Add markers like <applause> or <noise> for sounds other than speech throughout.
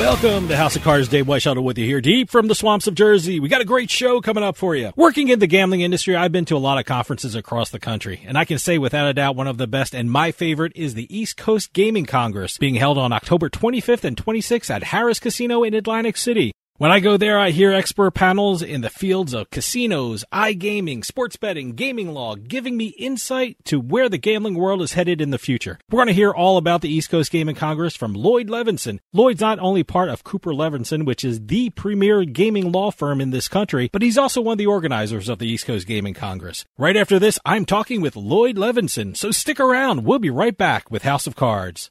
Welcome to House of Cards. Dave Weishuttle with you here, deep from the swamps of Jersey. We got a great show coming up for you. Working in the gambling industry, I've been to a lot of conferences across the country, and I can say without a doubt one of the best and my favorite is the East Coast Gaming Congress, being held on October 25th and 26th at Harrah's Casino in Atlantic City. When I go there, I hear expert panels in the fields of casinos, iGaming, sports betting, gaming law, giving me insight to where the gambling world is headed in the future. We're going to hear all about the East Coast Gaming Congress from Lloyd Levenson. Lloyd's not only part of Cooper Levenson, which is the premier gaming law firm in this country, but he's also one of the organizers of the East Coast Gaming Congress. Right after this, I'm talking with Lloyd Levenson, so stick around. We'll be right back with House of Cards.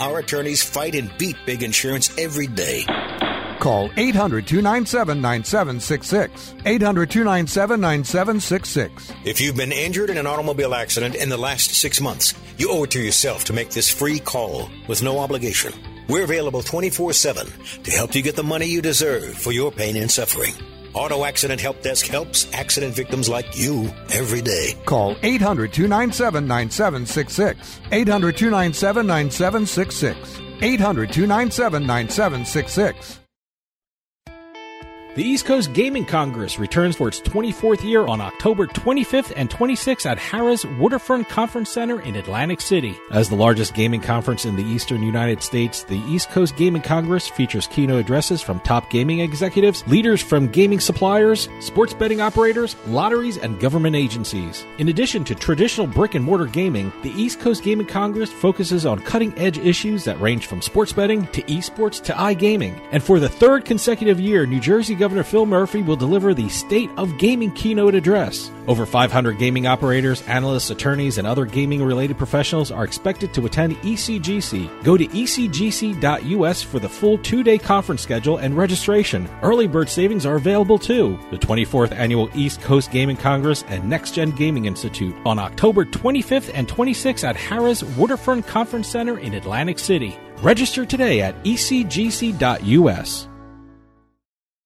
Our attorneys fight and beat big insurance every day. Call 800 297 9766. 800 297 9766. If you've been injured in an automobile accident in the last six months, you owe it to yourself to make this free call with no obligation. We're available 24 7 to help you get the money you deserve for your pain and suffering. Auto Accident Help Desk helps accident victims like you every day. Call 800 297 9766. 800 297 9766. 800 297 9766. The East Coast Gaming Congress returns for its 24th year on October 25th and 26th at Harrah's Waterfront Conference Center in Atlantic City. As the largest gaming conference in the eastern United States, the East Coast Gaming Congress features keynote addresses from top gaming executives, leaders from gaming suppliers, sports betting operators, lotteries, and government agencies. In addition to traditional brick and mortar gaming, the East Coast Gaming Congress focuses on cutting edge issues that range from sports betting to esports to iGaming. And for the third consecutive year, New Jersey Governor Phil Murphy will deliver the State of Gaming keynote address. Over 500 gaming operators, analysts, attorneys, and other gaming related professionals are expected to attend ECGC. Go to ecgc.us for the full two day conference schedule and registration. Early bird savings are available too. The 24th Annual East Coast Gaming Congress and Next Gen Gaming Institute on October 25th and 26th at Harrah's Waterfront Conference Center in Atlantic City. Register today at ecgc.us.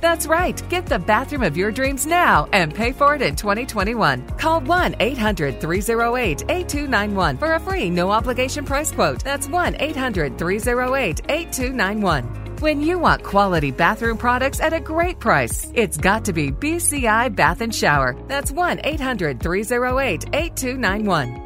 That's right. Get the bathroom of your dreams now and pay for it in 2021. Call 1 800 308 8291 for a free no obligation price quote. That's 1 800 308 8291. When you want quality bathroom products at a great price, it's got to be BCI Bath and Shower. That's 1 800 308 8291.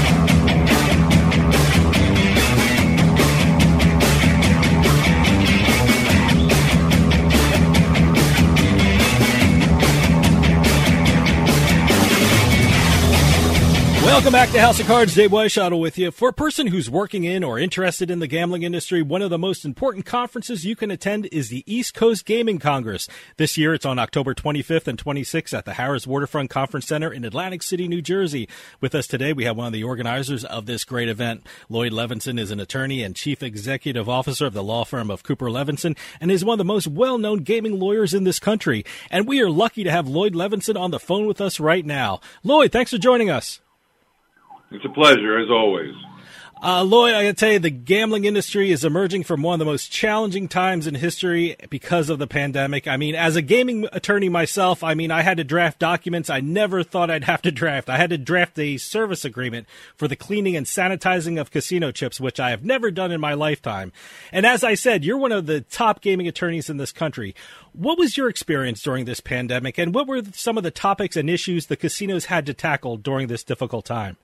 Welcome back to House of Cards. Dave Weishottle with you. For a person who's working in or interested in the gambling industry, one of the most important conferences you can attend is the East Coast Gaming Congress. This year, it's on October 25th and 26th at the Harrah's Waterfront Conference Center in Atlantic City, New Jersey. With us today, we have one of the organizers of this great event. Lloyd Levenson is an attorney and chief executive officer of the law firm of Cooper Levenson and is one of the most well-known gaming lawyers in this country. And we are lucky to have Lloyd Levenson on the phone with us right now. Lloyd, thanks for joining us. It's a pleasure, as always. Uh, Lloyd, I gotta tell you, the gambling industry is emerging from one of the most challenging times in history because of the pandemic. I mean, as a gaming attorney myself, I mean, I had to draft documents I never thought I'd have to draft. I had to draft a service agreement for the cleaning and sanitizing of casino chips, which I have never done in my lifetime. And as I said, you're one of the top gaming attorneys in this country. What was your experience during this pandemic, and what were some of the topics and issues the casinos had to tackle during this difficult time?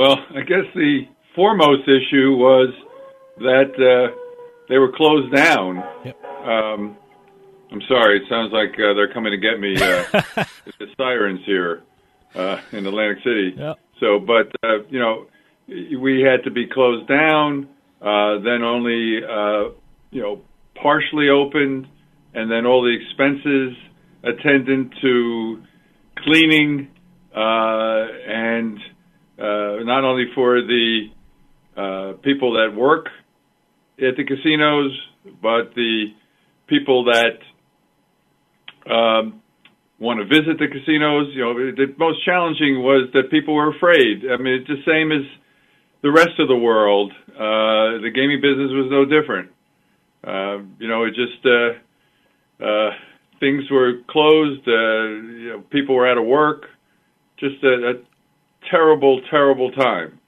Well, I guess the foremost issue was that uh, they were closed down. Yep. Um, I'm sorry, it sounds like uh, they're coming to get me. Uh, <laughs> the sirens here uh, in Atlantic City. Yep. So, but uh, you know, we had to be closed down, uh, then only uh, you know partially opened, and then all the expenses attendant to cleaning uh, and uh, not only for the uh, people that work at the casinos, but the people that um, want to visit the casinos. You know, the most challenging was that people were afraid. I mean, it's the same as the rest of the world. Uh, the gaming business was no different. Uh, you know, it just uh, uh, things were closed. Uh, you know, people were out of work. Just a, a terrible, terrible time.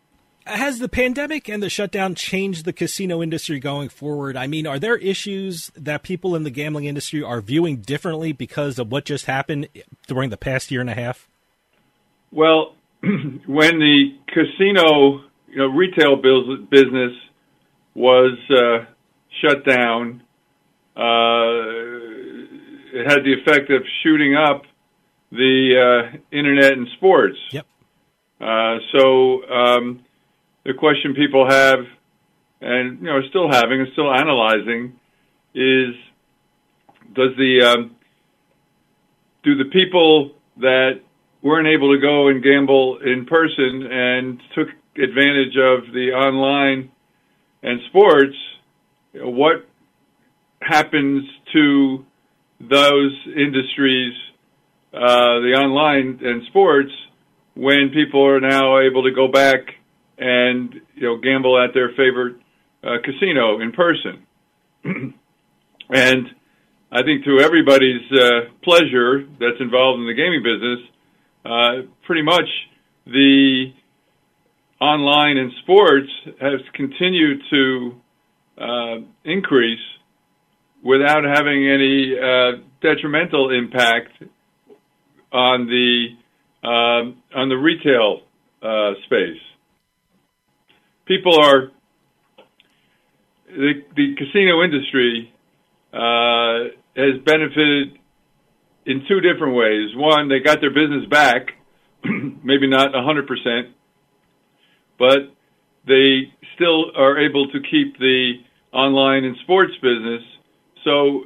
Has the pandemic and the shutdown changed the casino industry going forward? I mean, are there issues that people in the gambling industry are viewing differently because of what just happened during the past year and a half? Well, <clears throat> when the casino, you know, retail business was uh, shut down, uh, it had the effect of shooting up the uh, internet and sports. Yep. Uh, so um, the question people have, and you know, are still having and still analyzing, is does the um, do the people that weren't able to go and gamble in person and took advantage of the online and sports, what happens to those industries, uh, the online and sports, when people are now able to go back and you know gamble at their favorite uh, casino in person. <clears throat> and I think to everybody's uh, pleasure that's involved in the gaming business, uh, pretty much the online and sports has continued to uh, increase without having any uh, detrimental impact on the um, on the retail uh, space. People are the, the casino industry uh, has benefited in two different ways. One, they got their business back, <clears throat> maybe not 100%, but they still are able to keep the online and sports business. So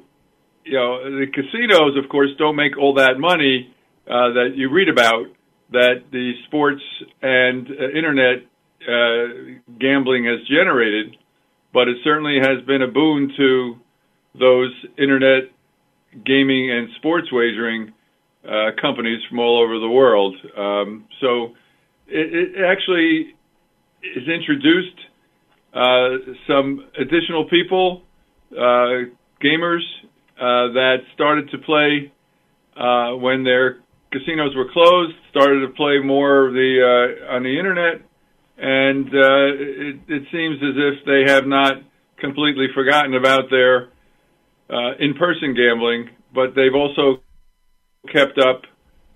you know, the casinos, of course, don't make all that money uh, that you read about that the sports and uh, internet uh, gambling has generated, but it certainly has been a boon to those internet gaming and sports wagering uh, companies from all over the world. Um, so it, it actually is introduced uh, some additional people, gamers that started to play when their casinos were closed, started to play more of the uh, on the internet, and uh, it, it seems as if they have not completely forgotten about their uh, in-person gambling, but they've also kept up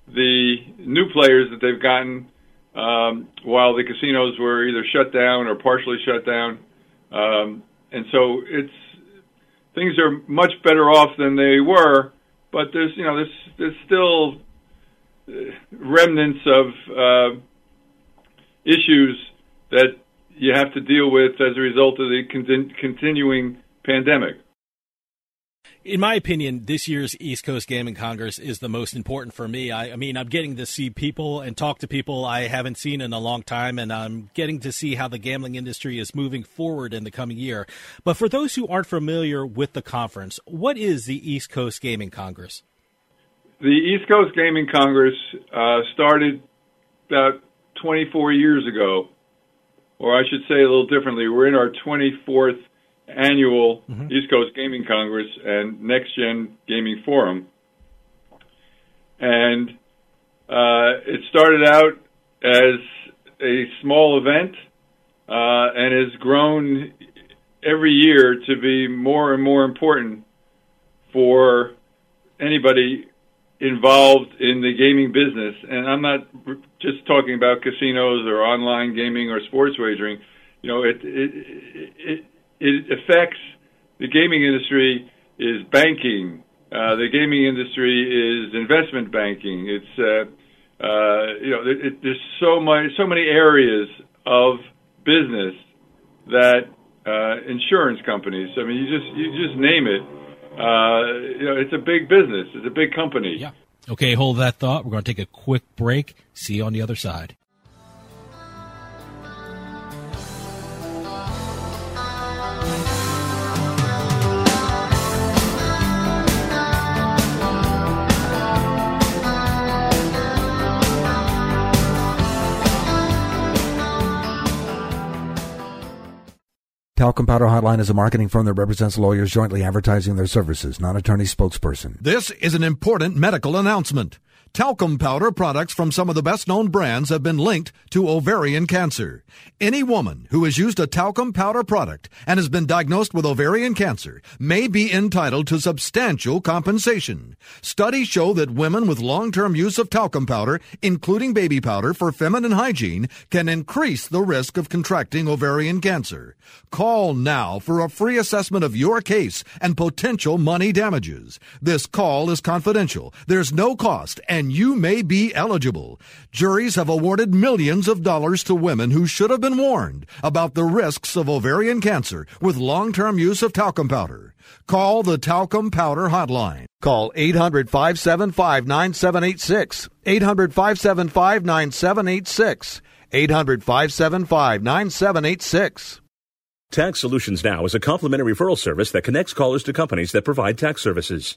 the new players that they've gotten um, while the casinos were either shut down or partially shut down. Um, and so it's things are much better off than they were, but there's you know there's there's still remnants of uh, issues that you have to deal with as a result of the con- continuing pandemic in my opinion, this year's East Coast Gaming Congress is the most important for me. I, I, mean, I'm getting to see people and talk to people I haven't seen in a long time, and I'm getting to see how the gambling industry is moving forward in the coming year. But for those who aren't familiar with the conference, what is the East Coast Gaming Congress? The East Coast Gaming Congress uh, started about 24 years ago, or I should say a little differently. We're in our 24th annual mm-hmm. East Coast Gaming Congress and Next Gen Gaming Forum. And uh, it started out as a small event uh, and has grown every year to be more and more important for anybody involved in the gaming business. And I'm not just talking about casinos or online gaming or sports wagering. You know, it, it, it it affects the gaming industry is banking. Uh, the gaming industry is investment banking. It's uh, uh, you know it, it, there's so much so many areas of business that uh, insurance companies. I mean, you just you just name it. Uh, you know, it's a big business. It's a big company. Yeah. Okay, hold that thought. We're going to take a quick break. See you on the other side. Talcum Powder Hotline is a marketing firm that represents lawyers jointly advertising their services, non attorney spokesperson. This is an important medical announcement. Talcum powder products from some of the best known brands have been linked to ovarian cancer. Any woman who has used a talcum powder product and has been diagnosed with ovarian cancer may be entitled to substantial compensation. Studies show that women with long-term use of talcum powder, including baby powder for feminine hygiene, can increase the risk of contracting ovarian cancer. Call now for a free assessment of your case and potential money damages. This call is confidential. There's no cost and and you may be eligible. Juries have awarded millions of dollars to women who should have been warned about the risks of ovarian cancer with long-term use of talcum powder. Call the Talcum Powder Hotline. Call 800 575 9786. 800 575 9786. 800 575 9786. Tax Solutions Now is a complimentary referral service that connects callers to companies that provide tax services.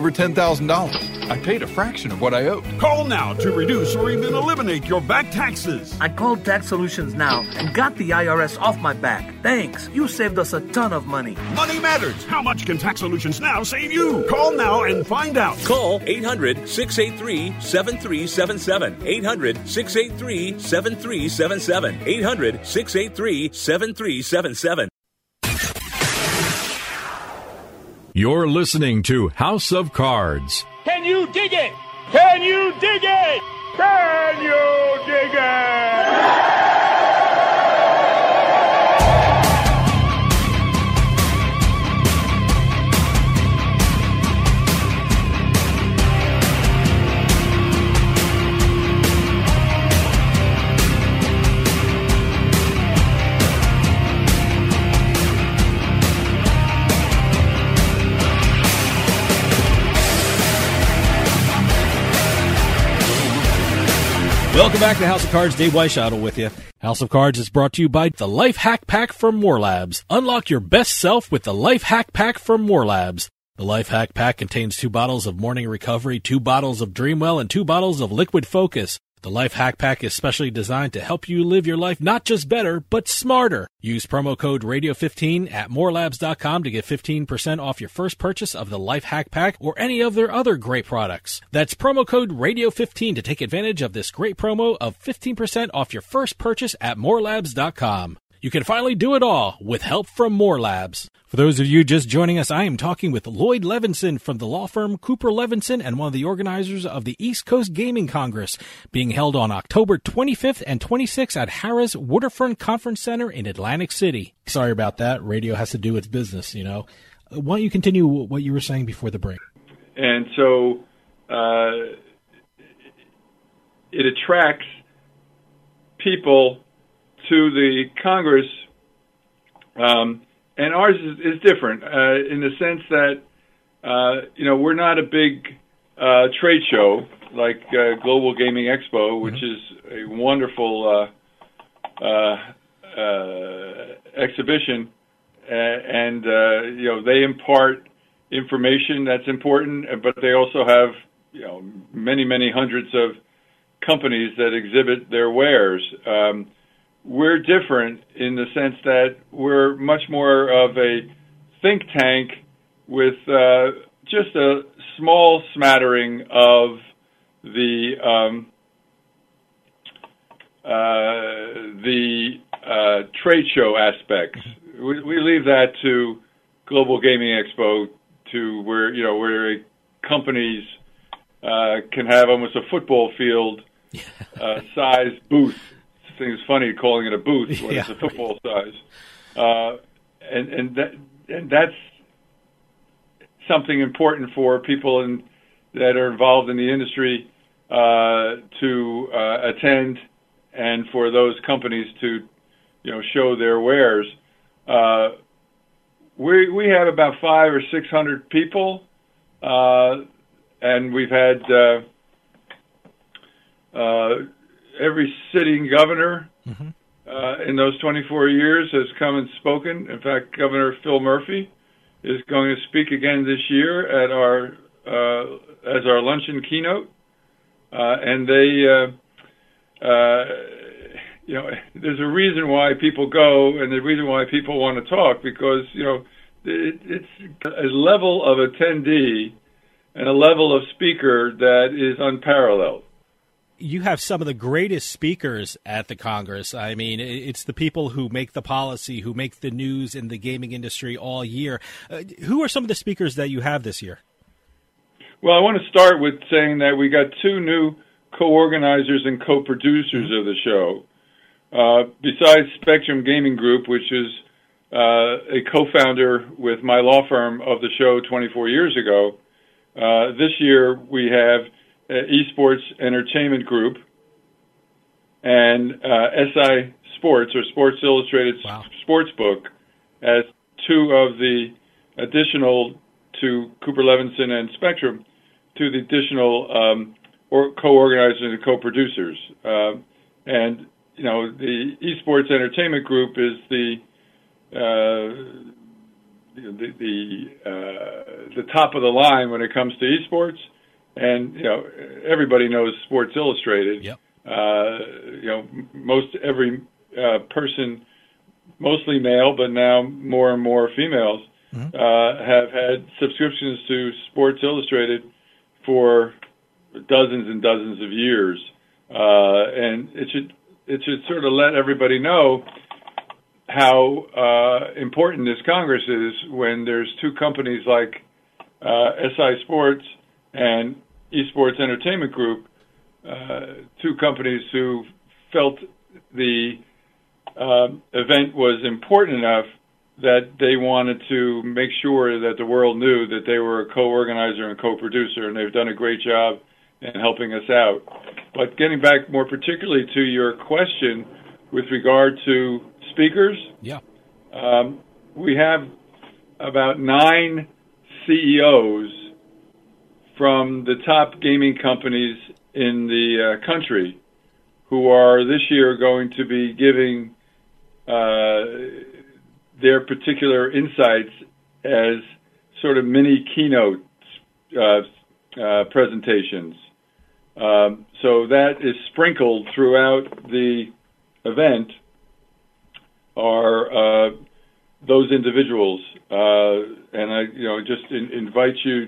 over $10,000. I paid a fraction of what I owed. Call now to reduce or even eliminate your back taxes. I called Tax Solutions Now and got the IRS off my back. Thanks. You saved us a ton of money. Money matters. How much can Tax Solutions Now save you? Call now and find out. Call 800 683 7377. 800 683 7377. 800 683 7377. You're listening to House of Cards. Can you dig it? Can you dig it? Can you dig it? Welcome back to House of Cards. Dave Weishottle with you. House of Cards is brought to you by the Life Hack Pack from More Labs. Unlock your best self with the Life Hack Pack from More Labs. The Life Hack Pack contains two bottles of Morning Recovery, two bottles of Dreamwell, and two bottles of Liquid Focus. The Life Hack Pack is specially designed to help you live your life not just better, but smarter. Use promo code Radio15 at morelabs.com to get 15% off your first purchase of the Life Hack Pack or any of their other great products. That's promo code Radio15 to take advantage of this great promo of 15% off your first purchase at morelabs.com. You can finally do it all with help from More Labs. For those of you just joining us, I am talking with Lloyd Levenson from the law firm Cooper Levenson and one of the organizers of the East Coast Gaming Congress, being held on October 25th and 26th at Harrah's Waterfront Conference Center in Atlantic City. Sorry about that. Radio has to do its business, you know. Why don't you continue what you were saying before the break? And so uh, it attracts people to the Congress, um, and ours is, is different uh, in the sense that uh, you know we're not a big uh, trade show like uh, Global Gaming Expo, which is a wonderful uh, uh, uh, exhibition, uh, and uh, you know they impart information that's important, but they also have you know many many hundreds of companies that exhibit their wares. Um, we're different in the sense that we're much more of a think tank with uh, just a small smattering of the um, uh, the uh, trade show aspects. We, we leave that to Global Gaming Expo, to where you know where companies uh, can have almost a football field uh, size booth thing is funny calling it a booth <laughs> when Yeah, it's a football size, uh, and and that and that's something important for people in, that are involved in the industry uh, to uh, attend, and for those companies to you know show their wares. Uh, we we have about five or six hundred people, uh, and we've had. Every sitting governor uh, in those 24 years has come and spoken. In fact, Governor Phil Murphy is going to speak again this year at our uh, as our luncheon keynote, uh, and they, uh, uh, you know, there's a reason why people go, and the reason why people want to talk because you know it, it's a level of attendee and a level of speaker that is unparalleled. You have some of the greatest speakers at the Congress. I mean, it's the people who make the policy, who make the news in the gaming industry all year. Uh, who are some of the speakers that you have this year? Well, I want to start with saying that we got two new co-organizers and co-producers of the show. Uh, besides Spectrum Gaming Group, which is uh, a co-founder with my law firm of the show 24 years ago, uh, this year we have Esports Entertainment Group and uh, SI Sports or Sports Illustrated Sportsbook as two of the additional to Cooper Levenson and Spectrum, to the additional um, or co-organizers and co-producers. Um and you know, the Esports Entertainment Group is the uh, the the, uh, the top of the line when it comes to esports, and you know everybody knows Sports Illustrated. Yep. Uh, you know, most every uh, person, mostly male, but now more and more females, uh, have had subscriptions to Sports Illustrated for dozens and dozens of years, uh, and it should it should sort of let everybody know how uh, important this Congress is when there's two companies like uh, SI Sports and Esports Entertainment Group, uh, two companies who felt the uh, event was important enough that they wanted to make sure that the world knew that they were a co-organizer and co-producer, and they've done a great job in helping us out. But getting back more particularly to your question with regard to speakers, yeah, um, we have about nine CEOs from the top gaming companies in the uh, country who are this year going to be giving uh, their particular insights as sort of mini keynote uh, uh, presentations. Um, so that is sprinkled throughout the event are uh, those individuals, uh, and I, you know, just in, invite you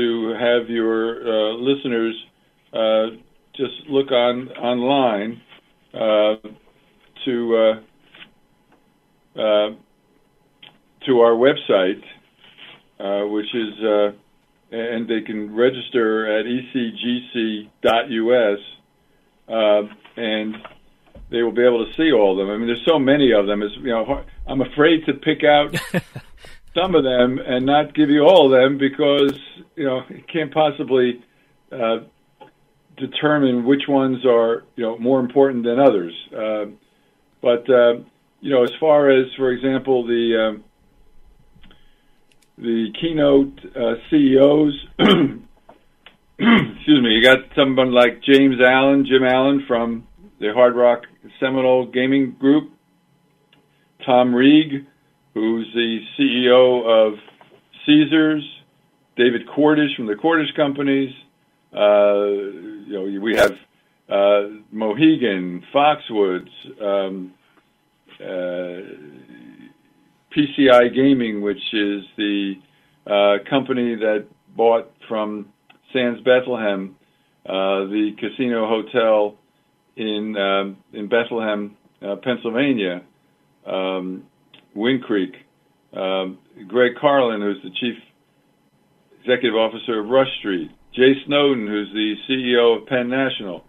to have your uh, listeners uh, just look on online to to our website, uh, which is, uh, and they can register at ecgc.us, uh, and they will be able to see all of them. I mean, there's so many of them. It's, you know, I'm afraid to pick out <laughs> some of them and not give you all of them because, you know, it can't possibly uh, determine which ones are, you know, more important than others. Uh, but, uh, you know, as far as, for example, the um, the keynote uh, CEOs. <clears throat> excuse me. You got someone like James Allen, Jim Allen from the Hard Rock Seminole Gaming Group. Tom Reeg, who's the CEO of Caesars. David Cordish from the Cordish Companies. Uh, you know, we have uh, Mohegan, Foxwoods, um, uh, PCI Gaming, which is the company that bought from Sands Bethlehem the casino hotel in um, in Bethlehem, Pennsylvania, um, Wind Creek. Um, Greg Carlin, who's the chief executive officer of Rush Street. Jay Snowden, who's the CEO of Penn National.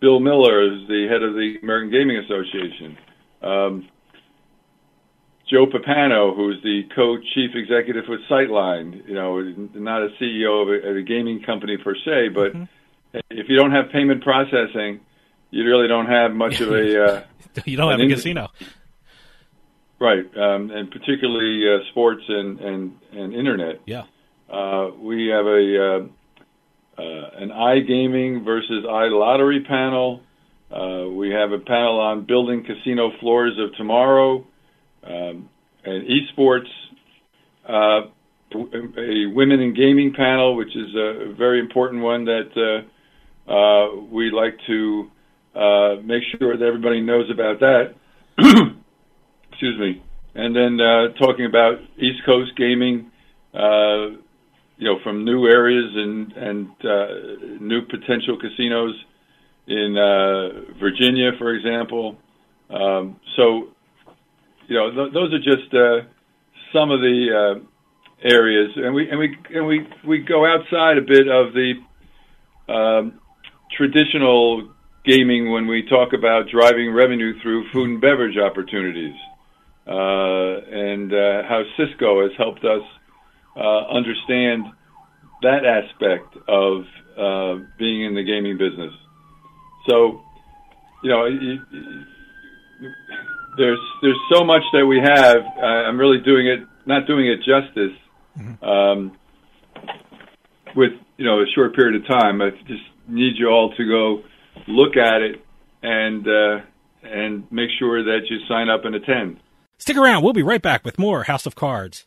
Bill Miller, who's the head of the American Gaming Association. Um, Joe Pappano, who's the co-chief executive with Sightline, you know, not a CEO of a, of a gaming company per se, but mm-hmm. if you don't have payment processing, you really don't have much of a. Uh, <laughs> you don't have a casino. Right, um, and particularly uh, sports and, and, and internet. Yeah. Uh, we have a uh, uh, an iGaming versus iLottery panel. Uh, we have a panel on building casino floors of tomorrow um, an esports, uh, a women in gaming panel, which is a very important one that uh, uh, we like to uh, make sure that everybody knows about that. <clears throat> Excuse me. And then uh, talking about East Coast gaming, uh, you know, from new areas and and uh, new potential casinos in uh, Virginia, for example. Um, so you know, th- those are just uh, some of the uh, areas, and we and we and we we go outside a bit of the um, traditional gaming when we talk about driving revenue through food and beverage opportunities, and uh, how Sysco has helped us uh, understand that aspect of uh, being in the gaming business. So, you know. There's there's so much that we have. Uh, I'm really doing it, not doing it justice, mm-hmm. um, with you know a short period of time. I just need you all to go look at it and uh, and make sure that you sign up and attend. Stick around. We'll be right back with more House of Cards.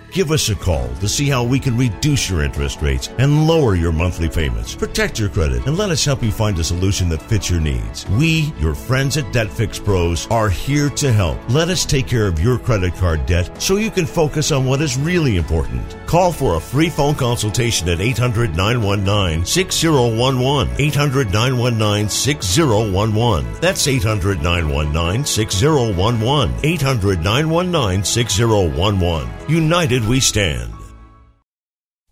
Give us a call to see how we can reduce your interest rates and lower your monthly payments. Protect your credit and let us help you find a solution that fits your needs. We, your friends at Debt Fix Pros, are here to help. Let us take care of your credit card debt so you can focus on what is really important. Call for a free phone consultation at 800 919 6011. 800 919 6011. That's 800 919 6011. 800 919 6011. United we stand.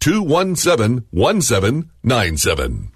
217 1797.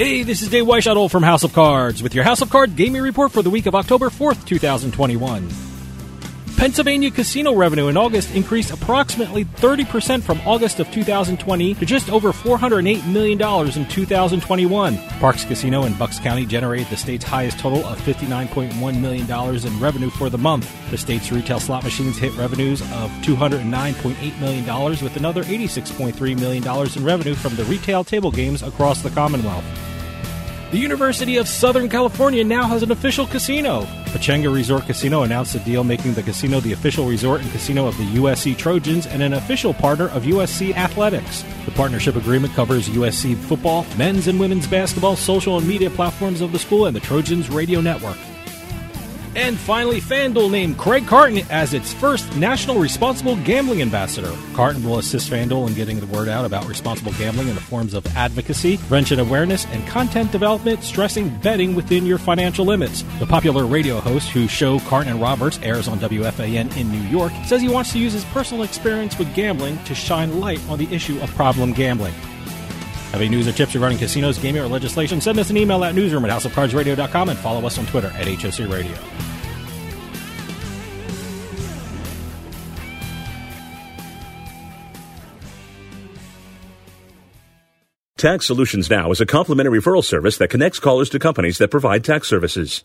Hey, this is Dave Weishuttle from House of Cards with your House of Cards gaming report for the week of October 4th, 2021. Pennsylvania casino revenue in August increased approximately 30% from August of 2020 to just over $408 million in 2021. Parx Casino in Bucks County generated the state's highest total of $59.1 million in revenue for the month. The state's retail slot machines hit revenues of $209.8 million with another $86.3 million in revenue from the retail table games across the Commonwealth. The University of Southern California now has an official casino. Pechanga Resort Casino announced a deal making the casino the official resort and casino of the USC Trojans and an official partner of USC Athletics. The partnership agreement covers USC football, men's and women's basketball, social and media platforms of the school, and the Trojans radio network. And finally, FanDuel named Craig Carton as its first national responsible gambling ambassador. Carton will assist FanDuel in getting the word out about responsible gambling in the forms of advocacy, prevention awareness, and content development, stressing betting within your financial limits. The popular radio host whose show Carton and Roberts airs on WFAN in New York says he wants to use his personal experience with gambling to shine light on the issue of problem gambling. Have any news or tips regarding casinos, gaming, or legislation? Send us an email at newsroom at houseofcardsradio.com and follow us on Twitter at HOC Radio. Tax Solutions Now is a complimentary referral service that connects callers to companies that provide tax services.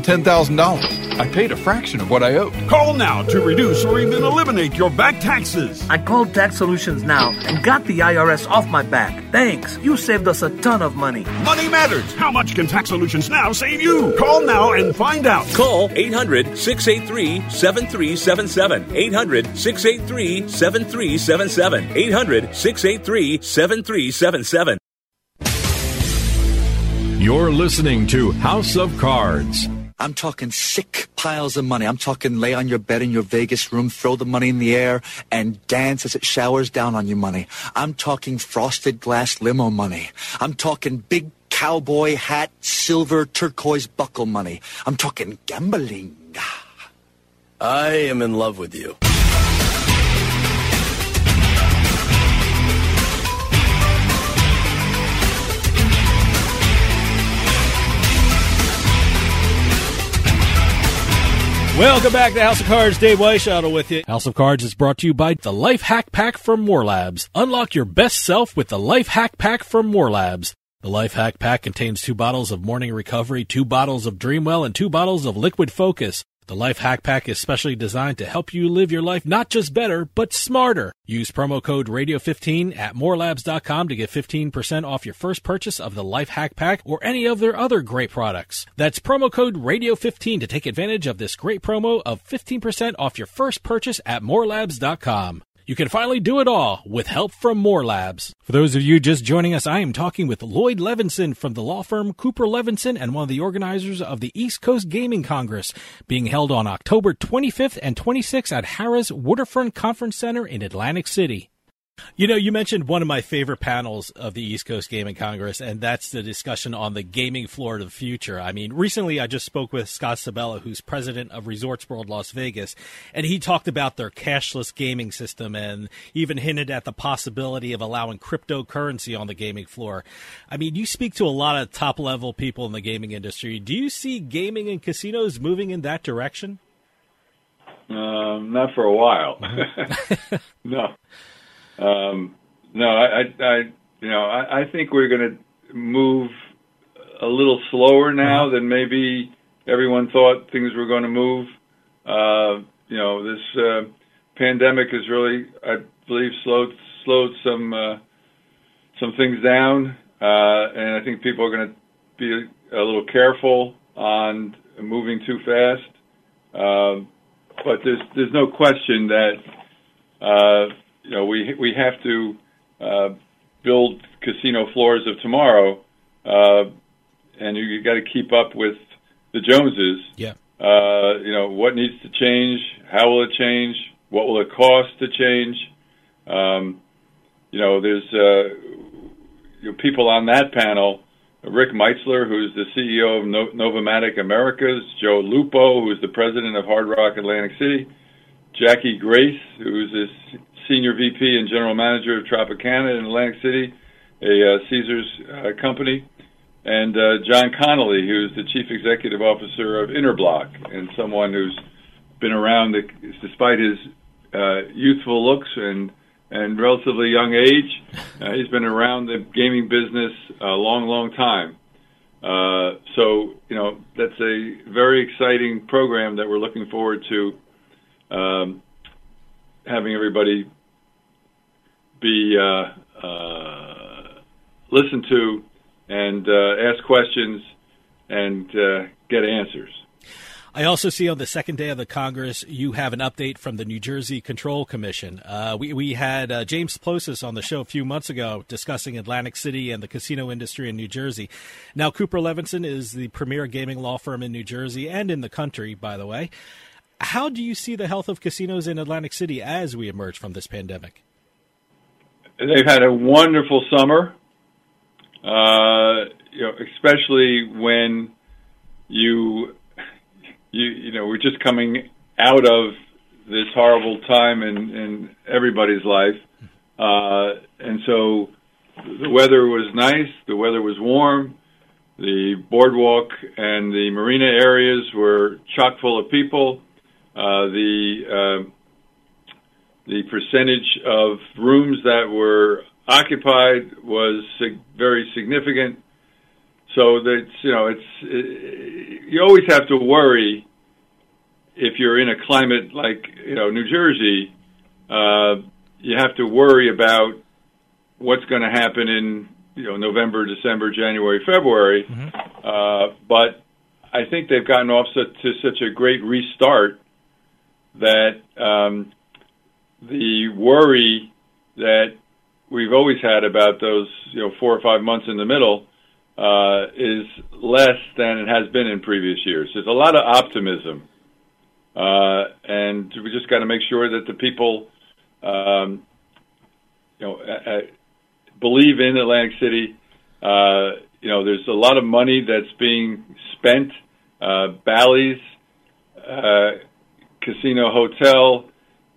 $10,000. I paid a fraction of what I owed. Call now to reduce or even eliminate your back taxes. I called Tax Solutions Now and got the IRS off my back. Thanks. You saved us a ton of money. Money matters. How much can Tax Solutions Now save you? Call now and find out. Call 800 683 7377. 800 683 7377. 800 683 7377. You're listening to House of Cards. I'm talking sick piles of money. I'm talking lay on your bed in your Vegas room, throw the money in the air, and dance as it showers down on you money. I'm talking frosted glass limo money. I'm talking big cowboy hat, silver turquoise buckle money. I'm talking gambling. I am in love with you. Welcome back to House of Cards. Dave Weishuttle with you. House of Cards is brought to you by the Life Hack Pack from More Labs. Unlock your best self with the Life Hack Pack from More Labs. The Life Hack Pack contains two bottles of Morning Recovery, two bottles of Dreamwell, and two bottles of Liquid Focus. The Life Hack Pack is specially designed to help you live your life not just better, but smarter. Use promo code Radio15 at morelabs.com to get 15% off your first purchase of the Life Hack Pack or any of their other great products. That's promo code Radio15 to take advantage of this great promo of 15% off your first purchase at morelabs.com. You can finally do it all with help from More Labs. For those of you just joining us, I am talking with Lloyd Levenson from the law firm Cooper Levenson and one of the organizers of the East Coast Gaming Congress being held on October 25th and 26th at Harrah's Waterfront Conference Center in Atlantic City. You know, you mentioned one of my favorite panels of the East Coast Gaming Congress, and that's the discussion on the gaming floor of the future. I mean, recently I just spoke with Scott Sibella, who's president of Resorts World Las Vegas, and he talked about their cashless gaming system and even hinted at the possibility of allowing cryptocurrency on the gaming floor. I mean, you speak to a lot of top level people in the gaming industry. Do you see gaming and casinos moving in that direction? Um, not for a while. <laughs> <laughs> no. Um, no, I, I, I, you know, I, I think we're going to move a little slower now than maybe everyone thought things were going to move. Uh, you know, this uh, pandemic has really, I believe, slowed slowed some uh, some things down, uh, and I think people are going to be a little careful on moving too fast. Um, but there's there's no question that uh, you know we we have to uh, build casino floors of tomorrow uh, and you, you got to keep up with the Joneses. Yeah. Uh, you know what needs to change, how will it change, what will it cost to change. Um, you know, there's uh, you know, people on that panel. Rick Meitzler, who's the CEO of no- Novomatic Americas, Joe Lupo, who's the president of Hard Rock Atlantic City, Jackie Grace, who's the senior VP and general manager of Tropicana in Atlantic City, a uh, Caesars uh, company, and uh, John Connolly, who's the chief executive officer of Interblock, and someone who's been around, the, despite his uh, youthful looks and and relatively young age. Uh, he's been around the gaming business a long, long time. Uh, so, you know, that's a very exciting program that we're looking forward to um, having everybody be uh, uh, listened to and uh, ask questions and uh, get answers. I also see on the second day of the Congress, you have an update from the New Jersey Control Commission. Uh, we, we had uh, James Plousis on the show a few months ago discussing Atlantic City and the casino industry in New Jersey. Now, Cooper Levenson is the premier gaming law firm in New Jersey and in the country, by the way. How do you see the health of casinos in Atlantic City as we emerge from this pandemic? They've had a wonderful summer, uh, you know, especially when you you you know we're just coming out of this horrible time in in everybody's life, uh, and so the weather was nice. The weather was warm. The boardwalk and the marina areas were chock full of people. Uh, the uh, the percentage of rooms that were occupied was sig- very significant. So that's you know it's it, you always have to worry if you're in a climate like you know New Jersey. Uh, you have to worry about what's going to happen in you know November, December, January, February. Mm-hmm. Uh, but I think they've gotten off to, to such a great restart that um, the worry that we've always had about those you know four or five months in the middle uh, is less than it has been in previous years. There's a lot of optimism, uh, and we just got to make sure that the people, um, you know, uh, believe in Atlantic City. Uh, you know, there's a lot of money that's being spent. Uh, Bally's uh, Casino Hotel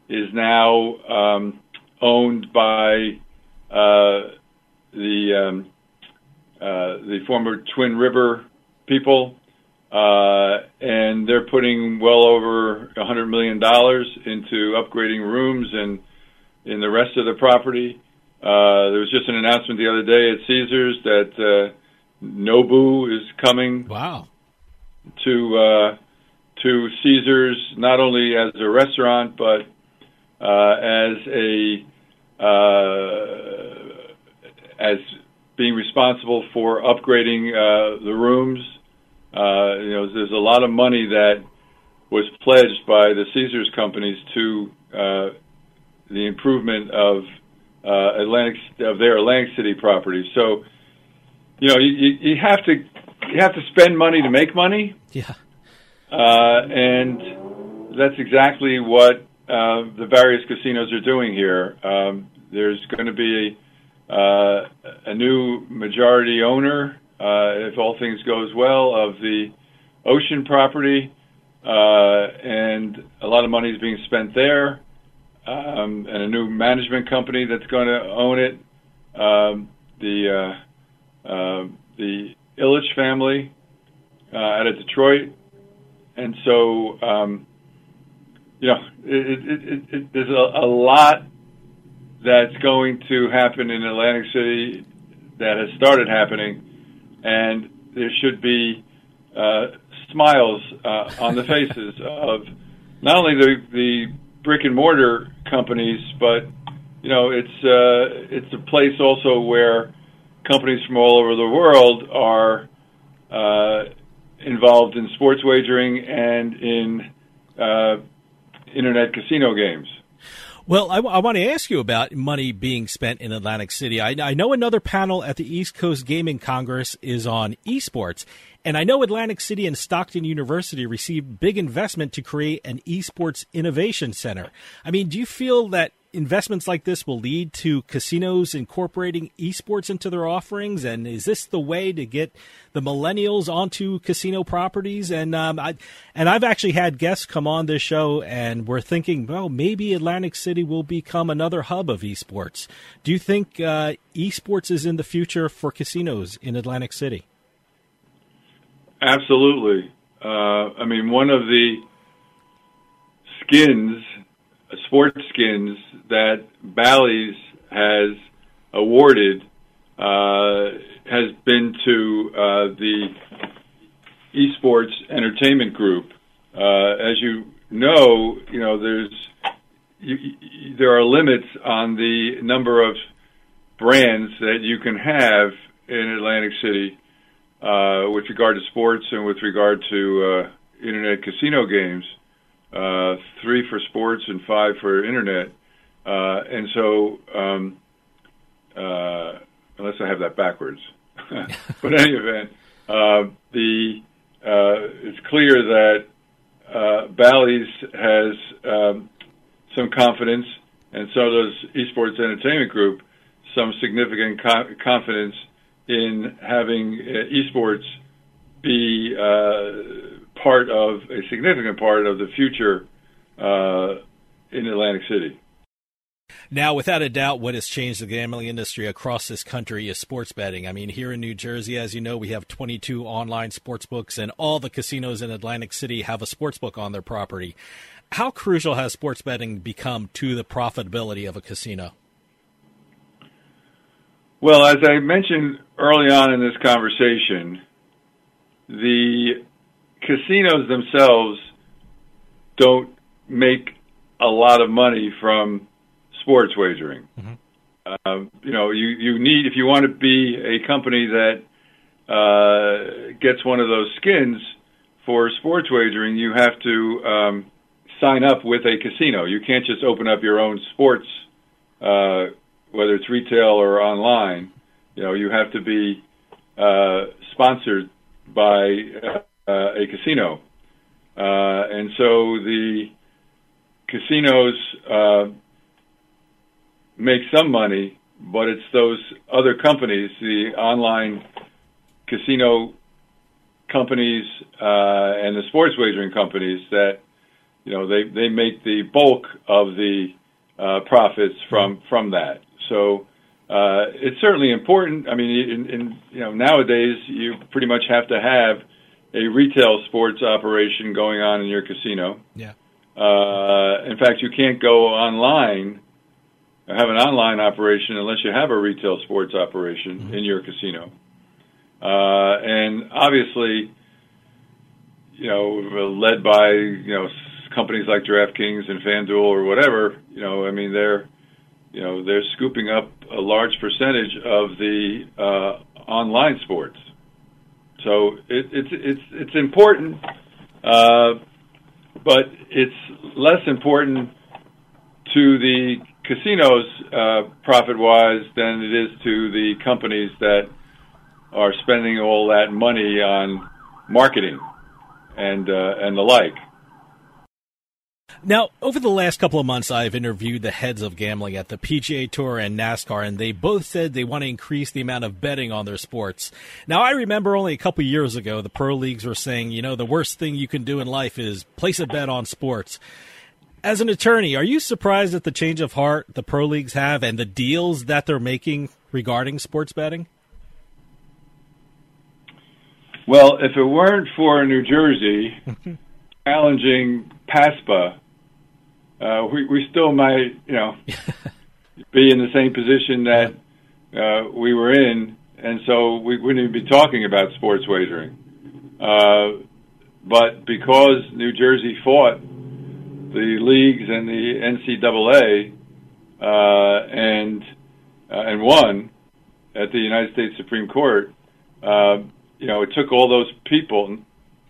is now um, owned by uh, the um, uh, the former Twin River people, uh, and they're putting well over a hundred million dollars into upgrading rooms and in the rest of the property. Uh, there was just an announcement the other day at Caesars that uh, Nobu is coming. Wow. To uh, to Caesars not only as a restaurant but as a uh, as being responsible for upgrading uh, the rooms. Uh, you know, there's a lot of money that was pledged by the Caesars companies to uh, the improvement of uh, Atlantic of their Atlantic City properties. So, you know, you, you have to you have to spend money to make money. Yeah. Uh, and that's exactly what uh, the various casinos are doing here. Um, there's going to be uh, a new majority owner, uh, if all things goes well, of the ocean property, uh, and a lot of money is being spent there, um, and a new management company that's going to own it. Um, the uh, uh, the Ilitch family uh, out of Detroit, and so um, you know, it, it, it, it, there's a, a lot that's going to happen in Atlantic City that has started happening, and there should be uh, smiles uh, on the <laughs> faces of not only the, the brick and mortar companies, but you know, it's uh, it's a place also where companies from all over the world are uh, involved in sports wagering and in uh, internet casino games. Well, I, I, want to ask you about money being spent in Atlantic City. I, I, know another panel at the East Coast Gaming Congress is on esports, and I know Atlantic City and Stockton University received big investment to create an esports innovation center. I mean, do you feel that investments like this will lead to casinos incorporating esports into their offerings? And is this the way to get the millennials onto casino properties? And um, I, and I've actually had guests come on this show, and we're thinking, well, maybe Atlantic City will become another hub of esports. Do you think uh, esports is in the future for casinos in Atlantic City? Absolutely. Uh, I mean, one of the skins, sports skins that Bally's has awarded uh, has been to uh, the esports entertainment group. Uh, as you know, you know there's you, there are limits on the number of brands that you can have in Atlantic City uh, with regard to sports and with regard to uh, internet casino games. Uh, three for sports and five for internet. Uh, and so, um, uh, unless I have that backwards, <laughs> but in any event, uh, the it's clear that Bally's has um, some confidence, and so does Esports Entertainment Group, some significant co- confidence in having uh, esports be uh, part of a significant part of the future uh, in Atlantic City. Now, without a doubt, what has changed the gambling industry across this country is sports betting. I mean, here in New Jersey, as you know, we have 22 online sports books, and all the casinos in Atlantic City have a sports book on their property. How crucial has sports betting become to the profitability of a casino? Well, as I mentioned early on in this conversation, the casinos themselves don't make a lot of money from sports wagering. Mm-hmm. Uh, you know, you, you need if you want to be a company that uh, gets one of those skins for sports wagering, you have to um, sign up with a casino. You can't just open up your own sports uh, whether it's retail or online, you know, you have to be uh, sponsored by uh, a casino, uh, and so the casinos uh, make some money, but it's those other companies, the online casino companies uh, and the sports wagering companies that you know they they make the bulk of the uh, profits from from that. So uh, it's certainly important. I mean, in, in you know nowadays you pretty much have to have a retail sports operation going on in your casino. Yeah. Uh, in fact, you can't go online have an online operation unless you have a retail sports operation mm-hmm. in your casino. Uh, and obviously, you know, led by you know companies like DraftKings and FanDuel or whatever, you know, I mean they're you know they're scooping up a large percentage of the uh, online sports. So it, it's it's it's important, uh, but it's less important to the casinos uh, profit wise than it is to the companies that are spending all that money on marketing and uh, and the like. Now, over the last couple of months, I've interviewed the heads of gambling at the PGA Tour and NASCAR, and they both said they want to increase the amount of betting on their sports. Now, I remember only a couple years ago, the pro leagues were saying, you know, the worst thing you can do in life is place a bet on sports. As an attorney, are you surprised at the change of heart the pro leagues have and the deals that they're making regarding sports betting? Well, if it weren't for New Jersey <laughs> challenging PASPA, uh, we, we still might, you know, <laughs> be in the same position that uh, we were in, and so we wouldn't even be talking about sports wagering. Uh, but because New Jersey fought the leagues and the NCAA uh, and uh, and won at the United States Supreme Court, uh, you know, it took all those people,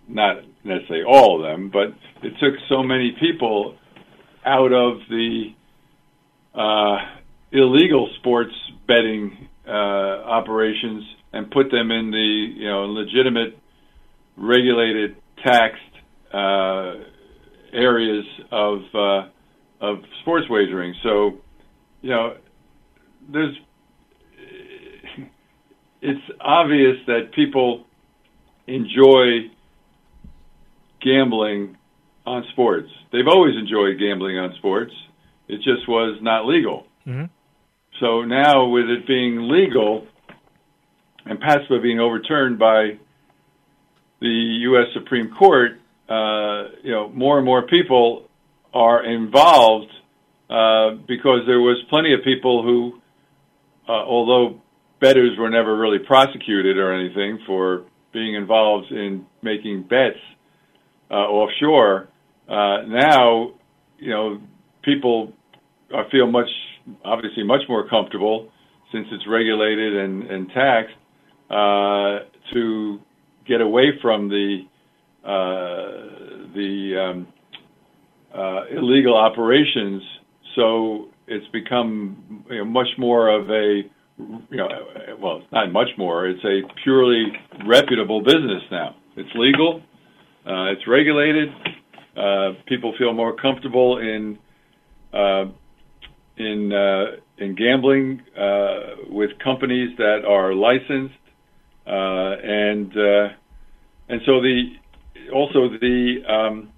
not necessarily all of them, but it took so many people out of the uh, illegal sports betting uh, operations and put them in the you know legitimate, regulated, taxed uh, areas of uh, of sports wagering. So, you know, there's it's obvious that people enjoy gambling on sports. They've always enjoyed gambling on sports. It just was not legal. Mm-hmm. So now, with it being legal and PASPA being overturned by the U.S. Supreme Court, uh, you know, more and more people are involved uh, because there was plenty of people who, uh, although bettors were never really prosecuted or anything for being involved in making bets uh, offshore, uh, now, you know, people feel much, obviously, much more comfortable since it's regulated and, and taxed uh, to get away from the the um, uh, illegal operations. So it's become you know, much more of a you know, well, not much more. It's a purely reputable business now. It's legal. Uh, it's regulated. Uh, people feel more comfortable in uh, in uh, in gambling uh, with companies that are licensed, uh, and and so the also the um,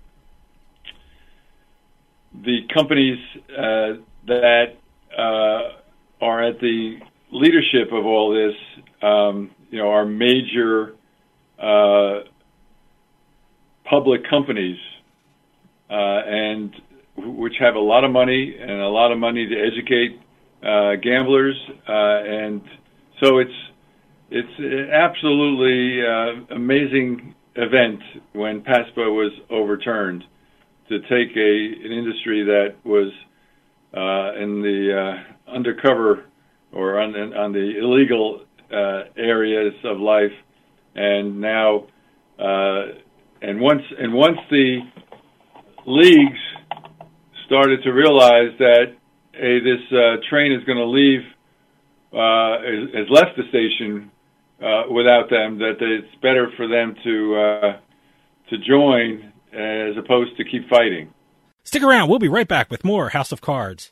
the companies that are at the leadership of all this, um, you know, are major uh, public companies, uh, and which have a lot of money and a lot of money to educate uh, gamblers, uh, and so it's it's absolutely uh, amazing event when PASPA was overturned to take a an industry that was uh, in the undercover or on, on the illegal uh, areas of life, and now uh, and once and once the leagues started to realize that hey, this uh, train is going to leave uh, has left the station uh, without them, that it's better for them to uh, to join as opposed to keep fighting. Stick around. We'll be right back with more House of Cards.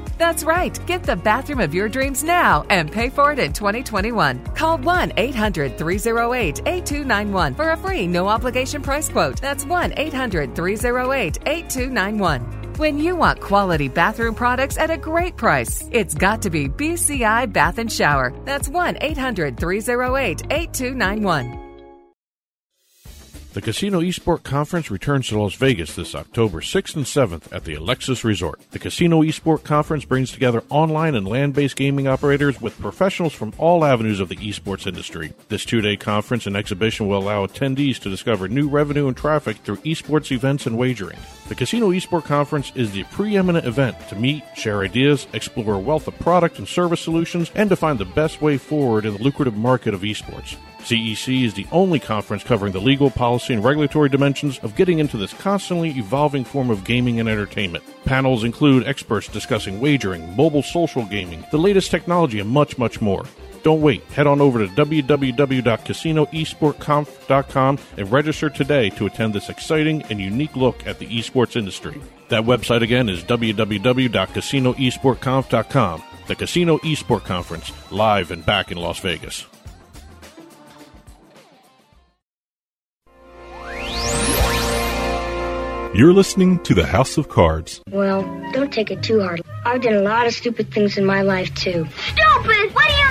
That's right. Get the bathroom of your dreams now and pay for it in 2021. Call 1 800 308 8291 for a free no obligation price quote. That's 1 800 308 8291. When you want quality bathroom products at a great price, it's got to be BCI Bath and Shower. That's 1 800 308 8291. The Casino Esport Conference returns to Las Vegas this October 6th and 7th at the Alexis Resort. The Casino Esport Conference brings together online and land based gaming operators with professionals from all avenues of the esports industry. This two day conference and exhibition will allow attendees to discover new revenue and traffic through esports events and wagering. The Casino Esport Conference is the preeminent event to meet, share ideas, explore a wealth of product and service solutions, and to find the best way forward in the lucrative market of esports. CEC is the only conference covering the legal, policy, and regulatory dimensions of getting into this constantly evolving form of gaming and entertainment. Panels include experts discussing wagering, mobile social gaming, the latest technology, and much, much more. Don't wait. Head on over to www.casinoesportconf.com and register today to attend this exciting and unique look at the esports industry. That website again is www.casinoesportconf.com. The Casino Esport Conference, live and back in Las Vegas. You're listening to the House of Cards. Well, don't take it too hard. I've done a lot of stupid things in my life, too. Stupid? What do you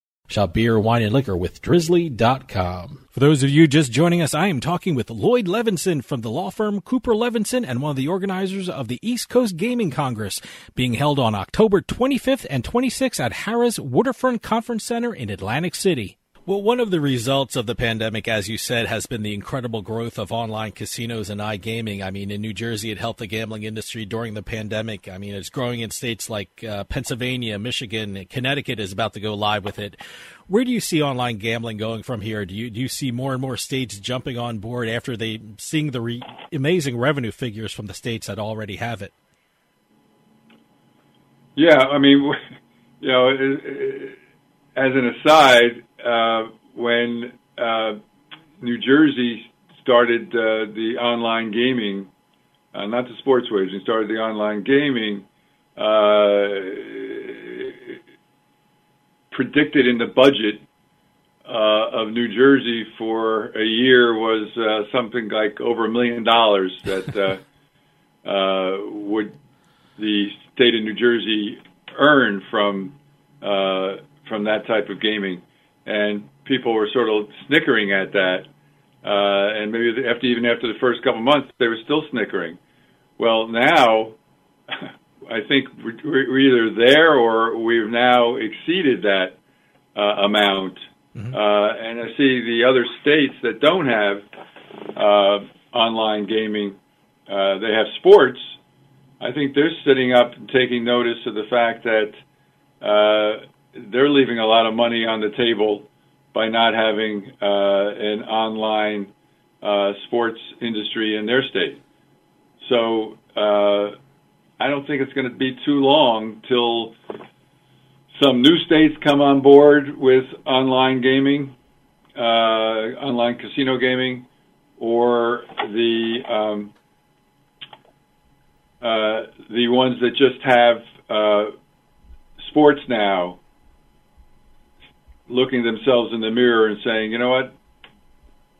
Shop beer, wine, and liquor with drizly.com. For those of you just joining us, I am talking with Lloyd Levenson from the law firm Cooper Levenson and one of the organizers of the East Coast Gaming Congress being held on October 25th and 26th at Harrah's Waterfront Conference Center in Atlantic City. Well, one of the results of the pandemic, as you said, has been the incredible growth of online casinos and iGaming. I mean, in New Jersey, it helped the gambling industry during the pandemic. I mean, it's growing in states like uh, Pennsylvania, Michigan, Connecticut is about to go live with it. Where do you see online gambling going from here? Do you do you see more and more states jumping on board after they seeing the re- amazing revenue figures from the states that already have it? Yeah, I mean, <laughs> you know, as an aside, uh, when uh, New Jersey started uh, the online gaming, uh, not the sports wagering, started the online gaming, uh, predicted in the budget uh, of New Jersey for a year was uh, something like over a million dollars that uh, <laughs> uh, would the state of New Jersey earn from uh, from that type of gaming, and people were sort of snickering at that, uh, and maybe after even after the first couple of months, they were still snickering. Well, now <laughs> I think we're either there or we've now exceeded that uh, amount. Mm-hmm. Uh, and I see the other states that don't have uh, online gaming, uh, they have sports. I think they're sitting up and taking notice of the fact that uh, they're leaving a lot of money on the table by not having uh, an online uh, sports industry in their state. So uh, I don't think it's going to be too long till some new states come on board with online gaming, uh, online casino gaming, or the um, uh, the ones that just have uh, sports now looking themselves in the mirror and saying, you know what,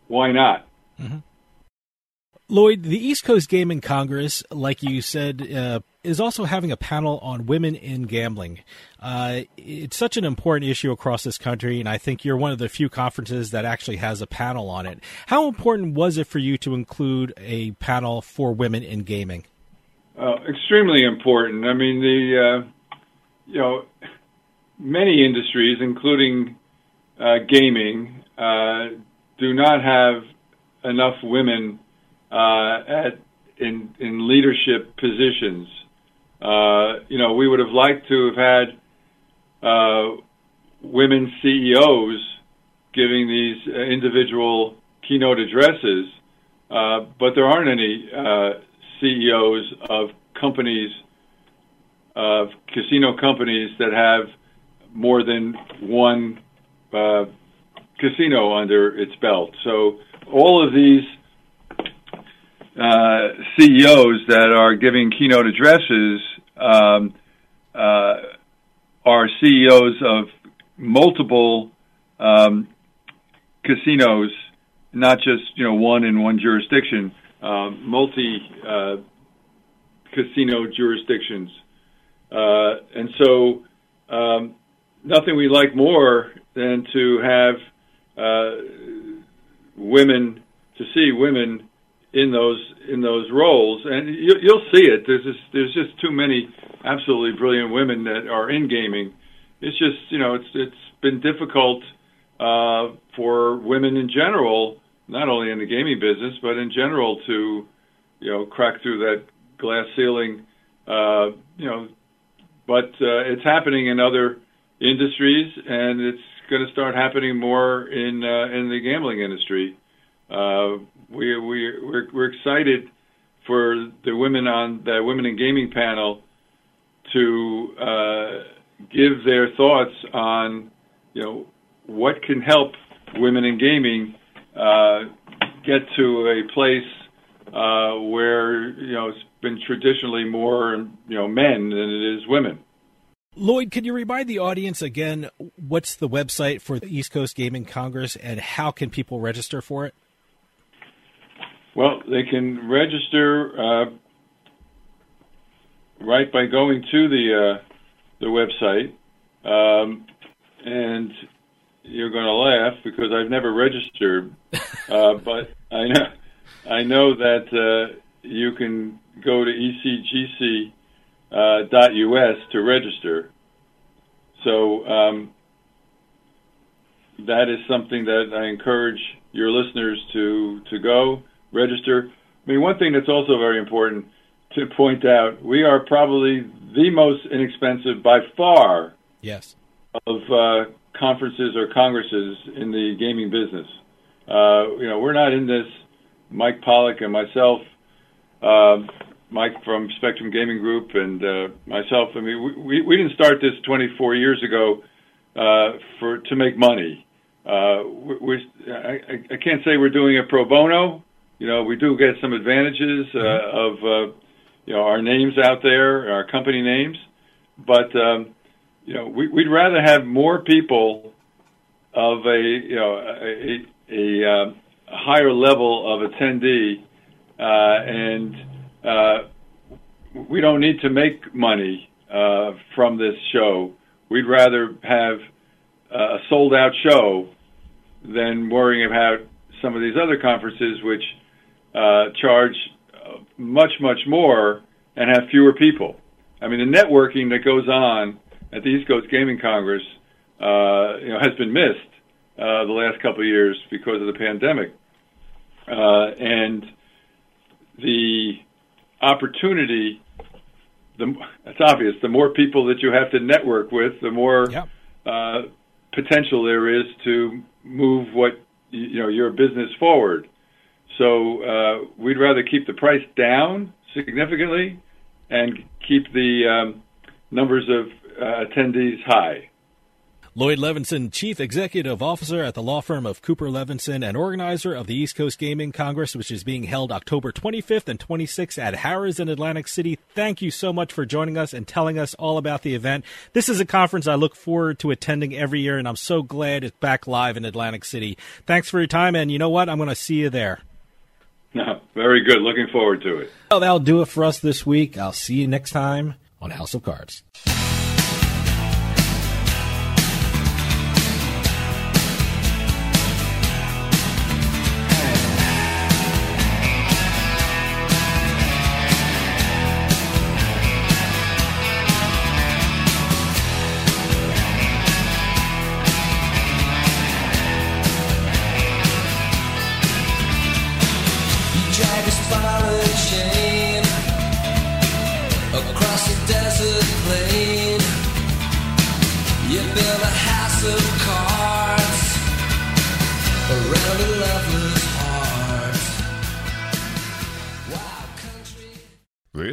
why not? Mm-hmm. Lloyd, the East Coast Gaming Congress, like you said, uh, is also having a panel on women in gambling. Uh, it's such an important issue across this country, and I think you're one of the few conferences that actually has a panel on it. How important was it for you to include a panel for women in gaming? Uh, extremely important. I mean, the uh, you know many industries, including uh, gaming, uh, do not have enough women uh, at in in leadership positions. Uh, you know, we would have liked to have had women CEOs giving these individual keynote addresses, uh, but there aren't any uh, CEOs of companies, of casino companies that have more than one uh, casino under its belt. So all of these uh, CEOs that are giving keynote addresses um, uh, are CEOs of multiple um, casinos, not just you know one in one jurisdiction, um, multi uh, casino jurisdictions, uh, and so um, nothing we like more than to have uh, women to see women in those in those roles, and you, you'll see it. There's just, there's just too many absolutely brilliant women that are in gaming. It's just you know it's it's been difficult uh, for women in general, not only in the gaming business but in general to you know crack through that glass ceiling. Uh, you know, but uh, it's happening in other industries, and it's going to start happening more in uh, in the gambling industry. Uh, we we we're, we're excited for the women on the women in gaming panel to uh, give their thoughts on you know what can help women in gaming uh, get to a place uh, where you know it's been traditionally more you know men than it is women. Lloyd, can you remind the audience again what's the website for the East Coast Gaming Congress and how can people register for it? Well, they can register uh, right by going to the uh, the website, um, and you're going to laugh because I've never registered, uh, <laughs> but I know I know that uh, you can go to ecgc uh, .us to register. So um, that is something that I encourage your listeners to to go register. I mean, one thing that's also very important to point out: we are probably the most inexpensive by far. Yes. Of uh, conferences or congresses in the gaming business. Uh, you know, we're not in this. Mike Pollock and myself. Uh, Mike from Spectrum Gaming Group and uh, myself. I mean, we, we didn't start this 24 years ago uh, for to make money. Uh, we, I, I can't say we're doing it pro bono. You know, we do get some advantages uh, mm-hmm. of uh, you know our names out there, our company names, but um, you know we, we'd rather have more people of a you know a, a, a, uh, higher level of attendee uh, and we don't need to make money uh, from this show. We'd rather have a sold out show than worrying about some of these other conferences which uh, charge much, much more and have fewer people. I mean, the networking that goes on at the East Coast Gaming Congress, uh, you know, has been missed uh, the last couple of years because of the pandemic, uh, and the opportunity, the it's obvious. The more people that you have to network with, the more yep. uh, potential there is to move what you know your business forward. So uh, we'd rather keep the price down significantly and keep the um, numbers of uh, attendees high. Lloyd Levenson, Chief Executive Officer at the law firm of Cooper Levenson and organizer of the East Coast Gaming Congress, which is being held October 25th and 26th at Harrah's in Atlantic City. Thank you so much for joining us and telling us all about the event. This is a conference I look forward to attending every year, and I'm so glad it's back live in Atlantic City. Thanks for your time, and you know what? I'm going to see you there. No, <laughs> very good. Looking forward to it. Well, that'll do it for us this week. I'll see you next time on House of Cards.